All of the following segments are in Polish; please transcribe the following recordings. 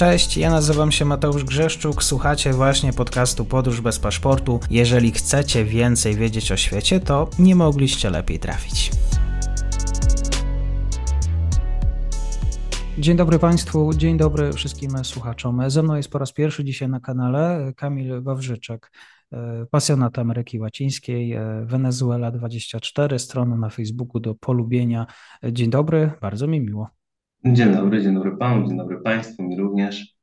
Cześć, ja nazywam się Mateusz Grzeszczuk, słuchacie właśnie podcastu Podróż bez paszportu. Jeżeli chcecie więcej wiedzieć o świecie, to nie mogliście lepiej trafić. Dzień dobry Państwu, dzień dobry wszystkim słuchaczom. Ze mną jest po raz pierwszy dzisiaj na kanale Kamil Wawrzyczek, pasjonat Ameryki Łacińskiej, Wenezuela 24, strona na Facebooku do polubienia. Dzień dobry, bardzo mi miło. Dzień dobry, dzień dobry panu, dzień dobry państwu, mi również.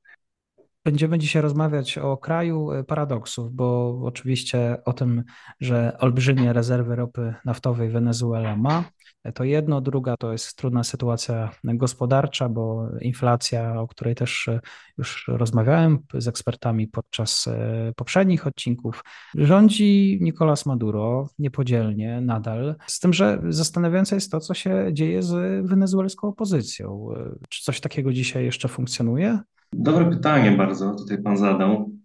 Będziemy dzisiaj rozmawiać o kraju e, paradoksów, bo oczywiście o tym, że olbrzymie rezerwy ropy naftowej Wenezuela ma, to jedno, druga to jest trudna sytuacja gospodarcza, bo inflacja, o której też e, już rozmawiałem z ekspertami podczas poprzednich odcinków, rządzi Nicolas Maduro niepodzielnie nadal, z tym, że zastanawiające jest to, co się dzieje z wenezuelską opozycją. Czy coś takiego dzisiaj jeszcze funkcjonuje? Dobre pytanie bardzo tutaj pan zadał.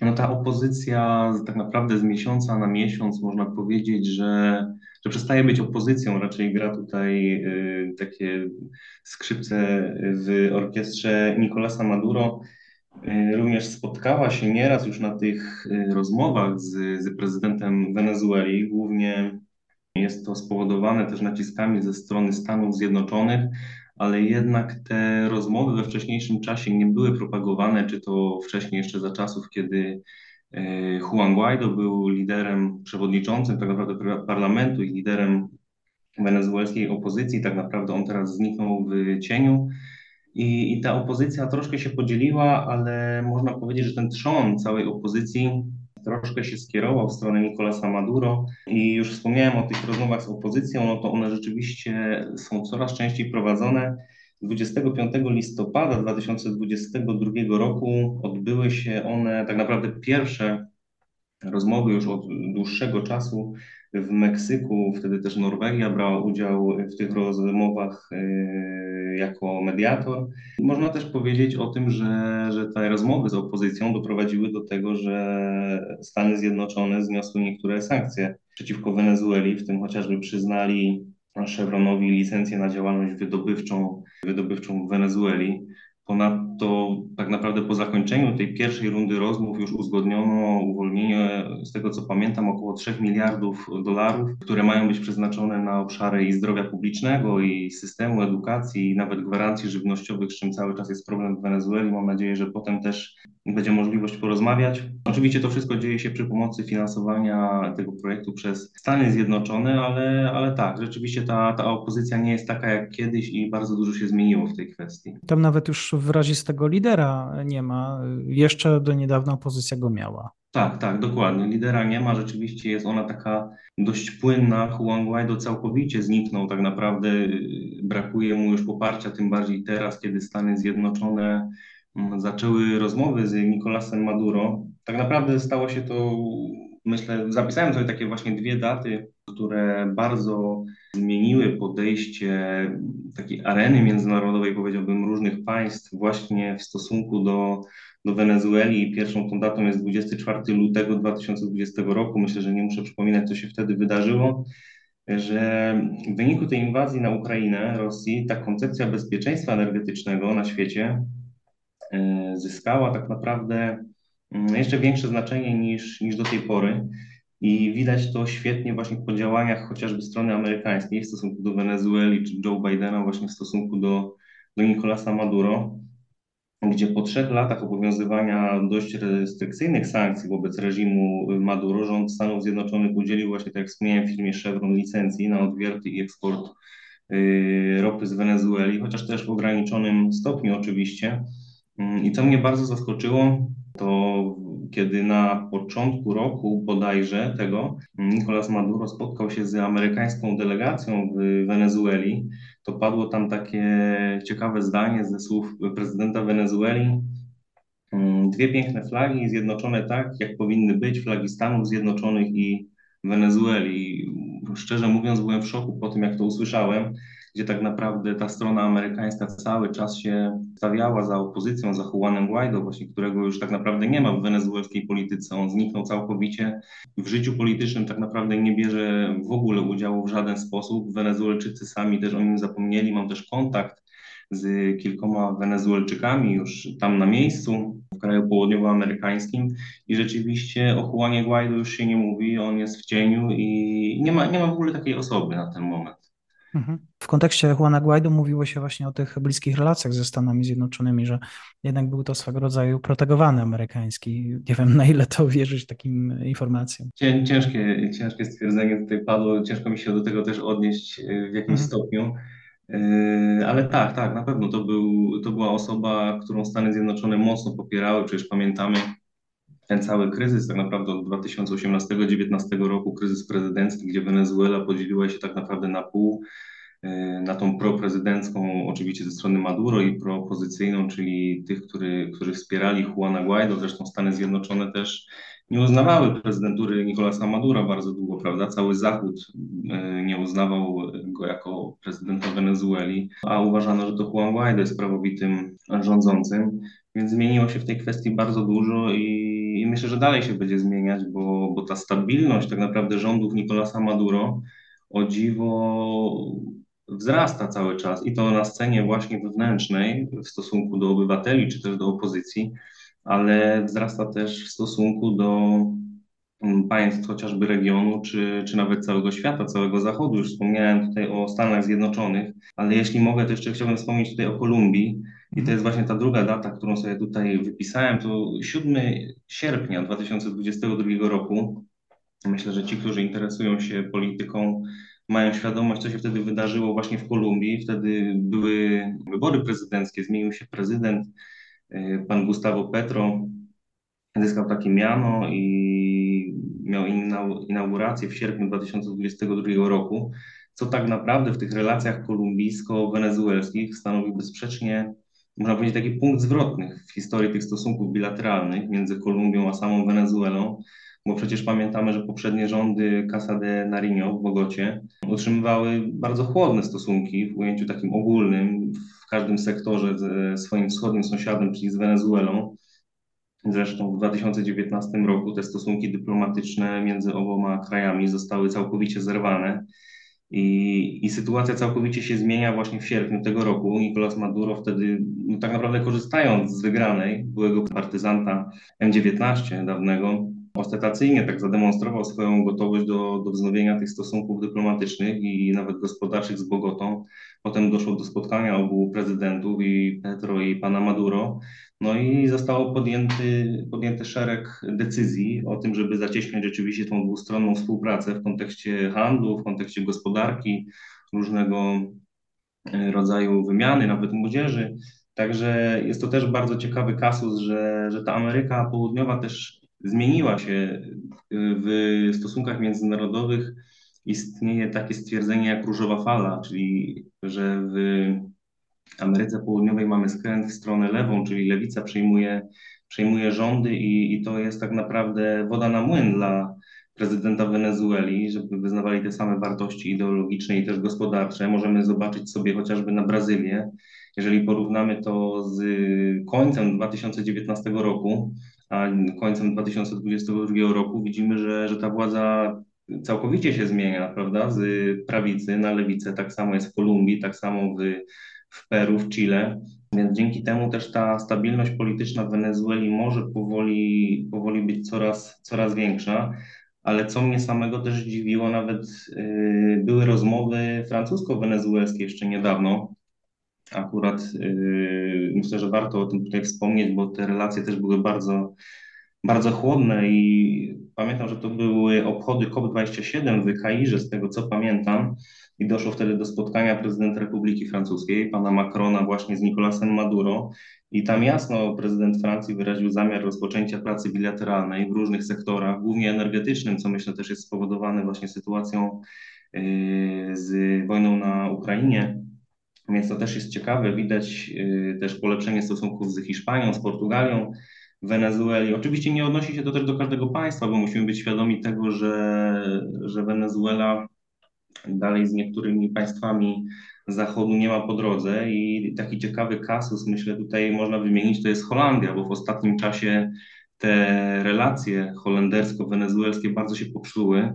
No ta opozycja tak naprawdę z miesiąca na miesiąc można powiedzieć, że, że przestaje być opozycją, raczej gra tutaj y, takie skrzypce w orkiestrze Nicolasa Maduro. Y, również spotkała się nieraz już na tych y, rozmowach z, z prezydentem Wenezueli. Głównie jest to spowodowane też naciskami ze strony Stanów Zjednoczonych, ale jednak te rozmowy we wcześniejszym czasie nie były propagowane, czy to wcześniej jeszcze za czasów, kiedy e, Juan Guaido był liderem, przewodniczącym tak naprawdę parlamentu i liderem wenezuelskiej opozycji. Tak naprawdę on teraz zniknął w cieniu. I, I ta opozycja troszkę się podzieliła, ale można powiedzieć, że ten trzon całej opozycji troszkę się skierował w stronę Nicolasa Maduro i już wspomniałem o tych rozmowach z opozycją, no to one rzeczywiście są coraz częściej prowadzone. 25 listopada 2022 roku odbyły się one, tak naprawdę pierwsze rozmowy już od dłuższego czasu w Meksyku. Wtedy też Norwegia brała udział w tych rozmowach e, jako mediator. Można też powiedzieć o tym, że, że te rozmowy z opozycją doprowadziły do tego, że Stany Zjednoczone zniosły niektóre sankcje przeciwko Wenezueli, w tym chociażby przyznali Chevronowi licencję na działalność wydobywczą, wydobywczą w Wenezueli. Ponadto tak naprawdę po zakończeniu tej pierwszej rundy rozmów już uzgodniono uwolnienie, z tego co pamiętam, około 3 miliardów dolarów, które mają być przeznaczone na obszary i zdrowia publicznego, i systemu edukacji, i nawet gwarancji żywnościowych, z czym cały czas jest problem w Wenezueli. Mam nadzieję, że potem też będzie możliwość porozmawiać. Oczywiście to wszystko dzieje się przy pomocy finansowania tego projektu przez Stany Zjednoczone, ale, ale tak, rzeczywiście ta, ta opozycja nie jest taka jak kiedyś i bardzo dużo się zmieniło w tej kwestii. Tam nawet już wyrazistego lidera nie ma. Jeszcze do niedawna opozycja go miała. Tak, tak, dokładnie. Lidera nie ma, rzeczywiście jest ona taka dość płynna. Juan Guaido całkowicie zniknął, tak naprawdę brakuje mu już poparcia, tym bardziej teraz, kiedy Stany Zjednoczone mm, zaczęły rozmowy z Nicolasem Maduro. Tak naprawdę stało się to, myślę, zapisałem sobie takie właśnie dwie daty, które bardzo zmieniły podejście takiej areny międzynarodowej, powiedziałbym, różnych państw właśnie w stosunku do, do Wenezueli. Pierwszą tą datą jest 24 lutego 2020 roku. Myślę, że nie muszę przypominać, co się wtedy wydarzyło że w wyniku tej inwazji na Ukrainę Rosji ta koncepcja bezpieczeństwa energetycznego na świecie e, zyskała tak naprawdę jeszcze większe znaczenie niż, niż do tej pory. I widać to świetnie właśnie po działaniach chociażby strony amerykańskiej w stosunku do Wenezueli czy Joe Bidena, właśnie w stosunku do, do Nicolasa Maduro, gdzie po trzech latach obowiązywania dość restrykcyjnych sankcji wobec reżimu Maduro, rząd Stanów Zjednoczonych udzielił właśnie, tak jak wspomniałem, firmie Chevron licencji na odwierty i eksport yy, ropy z Wenezueli, chociaż też w ograniczonym stopniu oczywiście. Yy, I co mnie bardzo zaskoczyło, to kiedy na początku roku bodajże tego Nicolas Maduro spotkał się z amerykańską delegacją w Wenezueli, to padło tam takie ciekawe zdanie ze słów prezydenta Wenezueli. Mm, dwie piękne flagi zjednoczone tak, jak powinny być, flagi Stanów Zjednoczonych i Wenezueli. Szczerze mówiąc, byłem w szoku po tym, jak to usłyszałem gdzie tak naprawdę ta strona amerykańska cały czas się stawiała za opozycją, za Juanem Guaido, właśnie którego już tak naprawdę nie ma w wenezuelskiej polityce. On zniknął całkowicie. W życiu politycznym tak naprawdę nie bierze w ogóle udziału w żaden sposób. Wenezuelczycy sami też o nim zapomnieli. Mam też kontakt z kilkoma Wenezuelczykami już tam na miejscu, w kraju południowoamerykańskim i rzeczywiście o Juanie Guaido już się nie mówi, on jest w cieniu i nie ma, nie ma w ogóle takiej osoby na ten moment. Mhm. W kontekście Juana Guaido mówiło się właśnie o tych bliskich relacjach ze Stanami Zjednoczonymi, że jednak był to swego rodzaju protegowany amerykański. Nie wiem, na ile to wierzyć takim informacjom. Ciężkie, ciężkie stwierdzenie tutaj padło, ciężko mi się do tego też odnieść w jakimś mhm. stopniu. Yy, ale tak, tak, na pewno to, był, to była osoba, którą Stany Zjednoczone mocno popierały. Przecież pamiętamy ten cały kryzys, tak naprawdę od 2018-2019 roku, kryzys prezydencki, gdzie Wenezuela podzieliła się tak naprawdę na pół. Yy, na tą proprezydencką, oczywiście ze strony Maduro i proopozycyjną, czyli tych, który, którzy wspierali Juana Guaido. Zresztą Stany Zjednoczone też nie uznawały prezydentury Nicolasa Madura bardzo długo, prawda? Cały Zachód e, nie uznawał go jako prezydenta Wenezueli, a uważano, że to Juan Guaido jest prawowitym rządzącym, więc zmieniło się w tej kwestii bardzo dużo i, i myślę, że dalej się będzie zmieniać, bo, bo ta stabilność tak naprawdę rządów Nicolasa Maduro o dziwo wzrasta cały czas i to na scenie właśnie wewnętrznej w stosunku do obywateli czy też do opozycji ale wzrasta też w stosunku do mm, państw chociażby regionu, czy, czy nawet całego świata, całego Zachodu. Już wspomniałem tutaj o Stanach Zjednoczonych, ale jeśli mogę, to jeszcze chciałbym wspomnieć tutaj o Kolumbii. I to jest właśnie ta druga data, którą sobie tutaj wypisałem, to 7 sierpnia 2022 roku. Myślę, że ci, którzy interesują się polityką, mają świadomość, co się wtedy wydarzyło właśnie w Kolumbii. Wtedy były wybory prezydenckie, zmienił się prezydent Y, pan Gustavo Petro zyskał takie miano i miał inaugurację w sierpniu 2022 roku, co tak naprawdę w tych relacjach kolumbijsko-wenezuelskich stanowi bezsprzecznie, można powiedzieć, taki punkt zwrotny w historii tych stosunków bilateralnych między Kolumbią a samą Wenezuelą, bo przecież pamiętamy, że poprzednie rządy Casa de Nariño w Bogocie utrzymywały bardzo chłodne stosunki w ujęciu takim ogólnym w każdym sektorze ze swoim wschodnim sąsiadem, czyli z Wenezuelą. Zresztą w 2019 roku te stosunki dyplomatyczne między oboma krajami zostały całkowicie zerwane. I, I, sytuacja całkowicie się zmienia właśnie w sierpniu tego roku. Nicolás Maduro wtedy, no tak naprawdę korzystając z wygranej byłego partyzanta M19 dawnego, ostentacyjnie tak zademonstrował swoją gotowość do, do wznowienia tych stosunków dyplomatycznych i nawet gospodarczych z Bogotą. Potem doszło do spotkania obu prezydentów, i Petro, i pana Maduro. No i zostało podjęty, podjęty szereg decyzji o tym, żeby zacieśniać rzeczywiście tą dwustronną współpracę w kontekście handlu, w kontekście gospodarki, różnego e, rodzaju wymiany, nawet młodzieży. Także jest to też bardzo ciekawy kasus, że, że ta Ameryka Południowa też zmieniła się w stosunkach międzynarodowych. Istnieje takie stwierdzenie jak różowa fala, czyli że w Ameryce Południowej mamy skręt w stronę lewą, czyli lewica przejmuje, przejmuje rządy i, i to jest tak naprawdę woda na młyn dla prezydenta Wenezueli, żeby wyznawali te same wartości ideologiczne i też gospodarcze. Możemy zobaczyć sobie chociażby na Brazylię. Jeżeli porównamy to z końcem 2019 roku, a końcem 2022 roku widzimy, że, że ta władza całkowicie się zmienia, prawda, z prawicy na lewicę, tak samo jest w Kolumbii, tak samo w, w Peru, w Chile, więc dzięki temu też ta stabilność polityczna w Wenezueli może powoli, powoli być coraz, coraz większa, ale co mnie samego też dziwiło, nawet yy, były rozmowy francusko-wenezuelskie jeszcze niedawno, Akurat yy, myślę, że warto o tym tutaj wspomnieć, bo te relacje też były bardzo, bardzo chłodne i pamiętam, że to były obchody COP27 w Kairze, z tego co pamiętam, i doszło wtedy do spotkania prezydenta Republiki Francuskiej, pana Macrona właśnie z Nicolasem Maduro. I tam jasno prezydent Francji wyraził zamiar rozpoczęcia pracy bilateralnej w różnych sektorach, głównie energetycznym, co myślę też jest spowodowane właśnie sytuacją yy, z wojną na Ukrainie więc to też jest ciekawe. Widać y, też polepszenie stosunków z Hiszpanią, z Portugalią, Wenezueli. Oczywiście nie odnosi się to też do każdego państwa, bo musimy być świadomi tego, że, że Wenezuela dalej z niektórymi państwami Zachodu nie ma po drodze i taki ciekawy kasus, myślę, tutaj można wymienić, to jest Holandia, bo w ostatnim czasie te relacje holendersko-wenezuelskie bardzo się popsuły.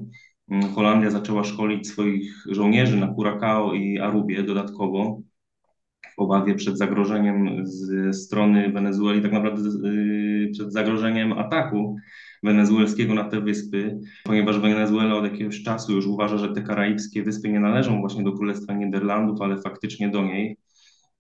Holandia zaczęła szkolić swoich żołnierzy na Curacao i Arubie dodatkowo. w obawie przed zagrożeniem ze strony Wenezueli, tak naprawdę przed zagrożeniem ataku wenezuelskiego na te wyspy, ponieważ Wenezuela od jakiegoś czasu już uważa, że te karaibskie wyspy nie należą właśnie do Królestwa Niderlandów, ale faktycznie do niej.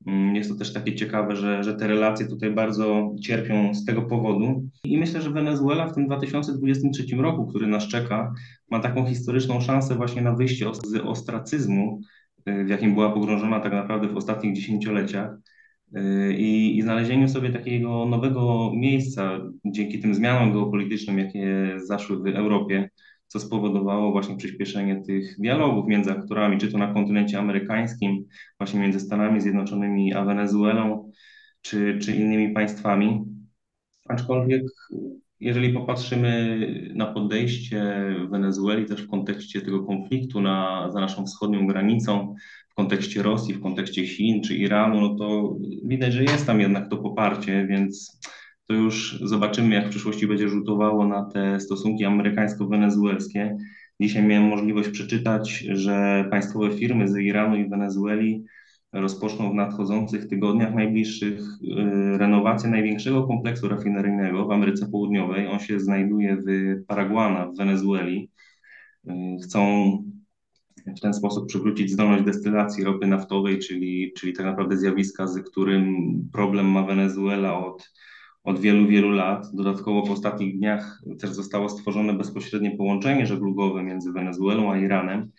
Mm, jest to też takie ciekawe, że, że te relacje tutaj bardzo cierpią z tego powodu. I myślę, że Wenezuela w tym 2023 roku, który nas czeka, ma taką historyczną szansę właśnie na wyjście z ostracyzmu, y, w jakim była pogrążona tak naprawdę w ostatnich dziesięcioleciach. Y, I, i znalezieniu sobie takiego nowego miejsca dzięki tym zmianom geopolitycznym, jakie zaszły w Europie, co spowodowało właśnie przyspieszenie tych dialogów między aktorami, czy to na kontynencie amerykańskim, właśnie między Stanami Zjednoczonymi a Wenezuelą, czy, czy innymi państwami. Aczkolwiek jeżeli popatrzymy na podejście Wenezueli też w kontekście tego konfliktu na, za naszą wschodnią granicą, w kontekście Rosji, w kontekście Chin czy Iranu, no to widać, że jest tam jednak to poparcie, więc to już zobaczymy, jak w przyszłości będzie rzutowało na te stosunki amerykańsko-wenezuelskie. Dzisiaj miałem możliwość przeczytać, że państwowe firmy z Iranu i Wenezueli rozpoczną w nadchodzących tygodniach najbliższych y, renowację największego kompleksu rafineryjnego w Ameryce Południowej. On się znajduje w Paraguana w Wenezueli. Y, chcą w ten sposób przywrócić zdolność destylacji ropy naftowej, czyli, czyli tak naprawdę zjawiska, z którym problem ma Wenezuela od od wielu, wielu lat. Dodatkowo w ostatnich dniach też zostało stworzone bezpośrednie połączenie żeglugowe między Wenezuelą a Iranem,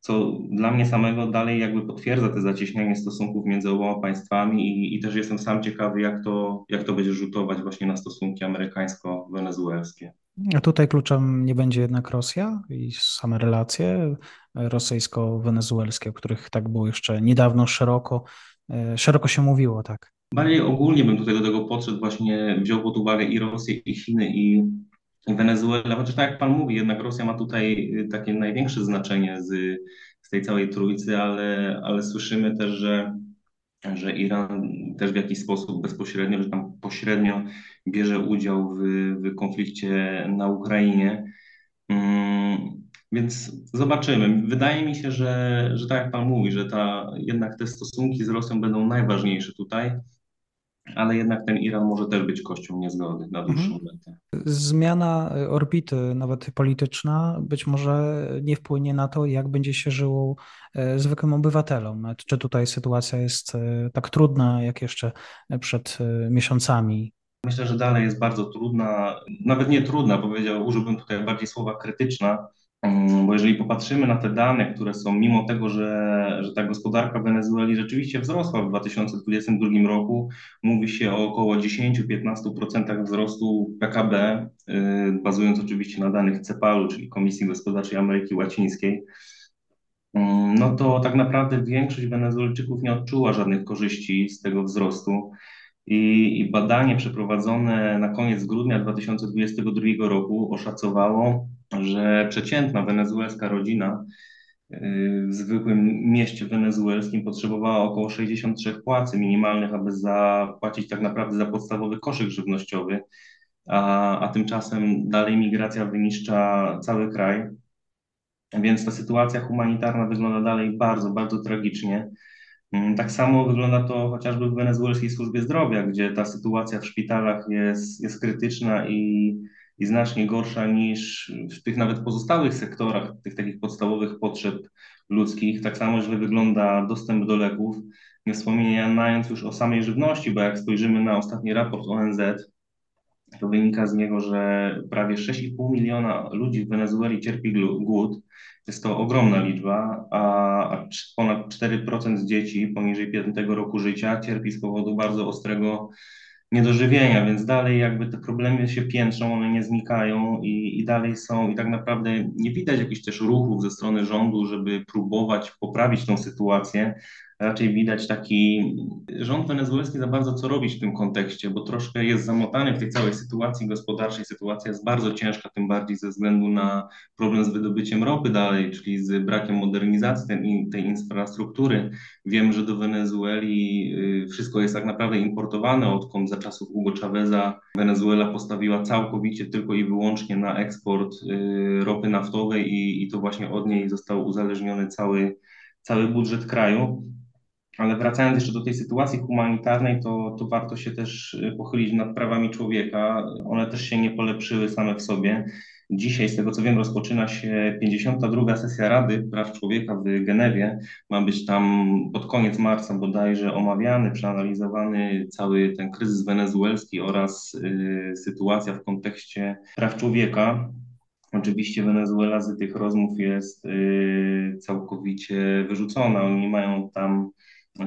co dla mnie samego dalej jakby potwierdza te zacieśnianie stosunków między oboma państwami i, i też jestem sam ciekawy, jak to, jak to będzie rzutować właśnie na stosunki amerykańsko-wenezuelskie. A tutaj kluczem nie będzie jednak Rosja i same relacje rosyjsko-wenezuelskie, o których tak było jeszcze niedawno szeroko, e, szeroko się mówiło, tak. Bardziej ogólnie bym tutaj do tego podszedł, właśnie wziął pod uwagę i Rosję, i Chiny, i Wenezuelę, chociaż tak jak Pan mówi, jednak Rosja ma tutaj y, takie największe znaczenie z, z tej całej trójcy, ale, ale słyszymy też, że, że Iran też w jakiś sposób bezpośrednio, że tam pośrednio bierze udział w, w konflikcie na Ukrainie. Mm, więc zobaczymy. Wydaje mi się, że, że tak jak Pan mówi, że ta, jednak te stosunki z Rosją będą najważniejsze tutaj ale jednak ten Iran może też być kością niezgody na dłuższą mhm. metę. Zmiana orbity, nawet polityczna, być może nie wpłynie na to, jak będzie się żyło e, zwykłym obywatelom. Czy tutaj sytuacja jest e, tak trudna, jak jeszcze przed e, miesiącami? Myślę, że dalej jest bardzo trudna, nawet nie trudna, powiedział, użyłbym tutaj bardziej słowa krytyczna, bo jeżeli popatrzymy na te dane, które są, mimo tego, że, że ta gospodarka Wenezueli rzeczywiście wzrosła w 2022 roku, mówi się o około 10-15% wzrostu PKB, y, bazując oczywiście na danych CEPAL-u, czyli Komisji Gospodarczej Ameryki Łacińskiej, no to tak naprawdę większość Wenezuelczyków nie odczuła żadnych korzyści z tego wzrostu. I, I badanie przeprowadzone na koniec grudnia 2022 roku oszacowało, że przeciętna wenezuelska rodzina y, w zwykłym mieście wenezuelskim potrzebowała około 63 płacy minimalnych, aby zapłacić tak naprawdę za podstawowy koszyk żywnościowy, a, a tymczasem dalej migracja wyniszcza cały kraj. Więc ta sytuacja humanitarna wygląda dalej bardzo, bardzo tragicznie. Mm, tak samo wygląda to chociażby w wenezuelskiej służbie zdrowia, gdzie ta sytuacja w szpitalach jest, jest krytyczna i, i znacznie gorsza niż w tych nawet pozostałych sektorach, tych takich podstawowych potrzeb ludzkich. Tak samo źle wygląda dostęp do leków, nie wspominając już o samej żywności, bo jak spojrzymy na ostatni raport ONZ, to wynika z niego, że prawie 6,5 miliona ludzi w Wenezueli cierpi głód. Jest to ogromna liczba, a ponad 4% dzieci poniżej 5 roku życia cierpi z powodu bardzo ostrego niedożywienia, więc dalej jakby te problemy się piętrzą, one nie znikają i, i dalej są i tak naprawdę nie widać jakichś też ruchów ze strony rządu, żeby próbować poprawić tą sytuację, raczej widać taki rząd wenezuelski za bardzo co robić w tym kontekście, bo troszkę jest zamotany w tej całej sytuacji gospodarczej. Sytuacja jest bardzo ciężka, tym bardziej ze względu na problem z wydobyciem ropy dalej, czyli z brakiem modernizacji tej, tej infrastruktury. Wiem, że do Wenezueli y, wszystko jest tak naprawdę importowane, odkąd za czasów Hugo Chaveza Wenezuela postawiła całkowicie tylko i wyłącznie na eksport y, ropy naftowej i, i to właśnie od niej został uzależniony cały, cały budżet kraju. Ale wracając jeszcze do tej sytuacji humanitarnej, to, to warto się też pochylić nad prawami człowieka. One też się nie polepszyły same w sobie. Dzisiaj, z tego co wiem, rozpoczyna się 52. sesja Rady Praw Człowieka w Genewie. Ma być tam pod koniec marca bodajże omawiany, przeanalizowany cały ten kryzys wenezuelski oraz y, sytuacja w kontekście praw człowieka. Oczywiście Wenezuela z tych rozmów jest y, całkowicie wyrzucona. Oni mają tam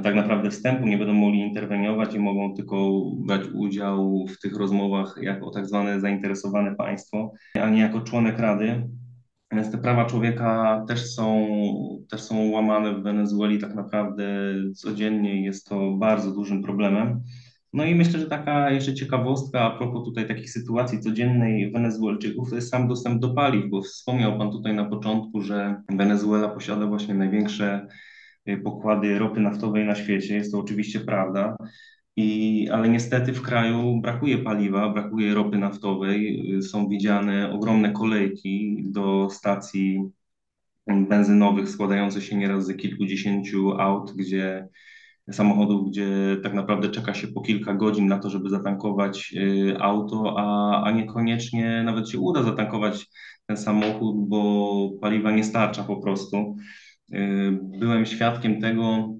tak naprawdę wstępu, nie będą mogli interweniować i mogą tylko brać udział w tych rozmowach jako tak zwane zainteresowane państwo, a nie jako członek Rady. Więc te prawa człowieka też są, też są łamane w Wenezueli tak naprawdę codziennie jest to bardzo dużym problemem. No i myślę, że taka jeszcze ciekawostka a propos tutaj takich sytuacji codziennej Wenezuelczyków to jest sam dostęp do paliw, bo wspomniał Pan tutaj na początku, że Wenezuela posiada właśnie największe pokłady ropy naftowej na świecie. Jest to oczywiście prawda. I, ale niestety w kraju brakuje paliwa, brakuje ropy naftowej. Y, są widziane ogromne kolejki do stacji benzynowych składające się nieraz z kilkudziesięciu aut, gdzie samochodów, gdzie tak naprawdę czeka się po kilka godzin na to, żeby zatankować y, auto, a, a niekoniecznie nawet się uda zatankować ten samochód, bo paliwa nie starcza po prostu. Y, byłem świadkiem tego,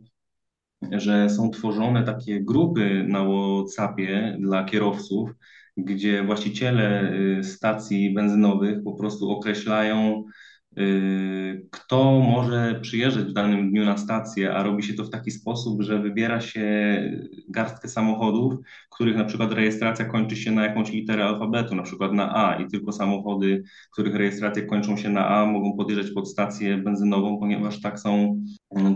że są tworzone takie grupy na WhatsAppie dla kierowców, gdzie właściciele y, stacji benzynowych po prostu określają kto może przyjeżdżać w danym dniu na stację, a robi się to w taki sposób, że wybiera się garstkę samochodów, których na przykład rejestracja kończy się na jakąś literę alfabetu, na przykład na A i tylko samochody, których rejestracje kończą się na A mogą podjeżdżać pod stację benzynową, ponieważ tak są,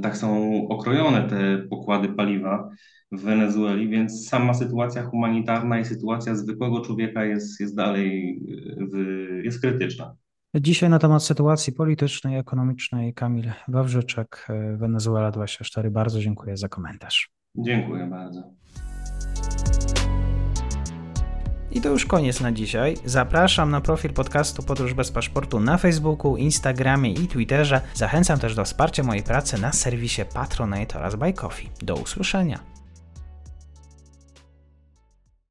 tak są okrojone te pokłady paliwa w Wenezueli, więc sama sytuacja humanitarna i sytuacja zwykłego człowieka jest, jest dalej w, jest krytyczna. Dzisiaj na temat sytuacji politycznej i ekonomicznej Kamil Wawrzyczek, Wenezuela 24. Bardzo dziękuję za komentarz. Dziękuję bardzo. I to już koniec na dzisiaj. Zapraszam na profil podcastu Podróż bez paszportu na Facebooku, Instagramie i Twitterze. Zachęcam też do wsparcia mojej pracy na serwisie Patronite oraz Buy Coffee. Do usłyszenia.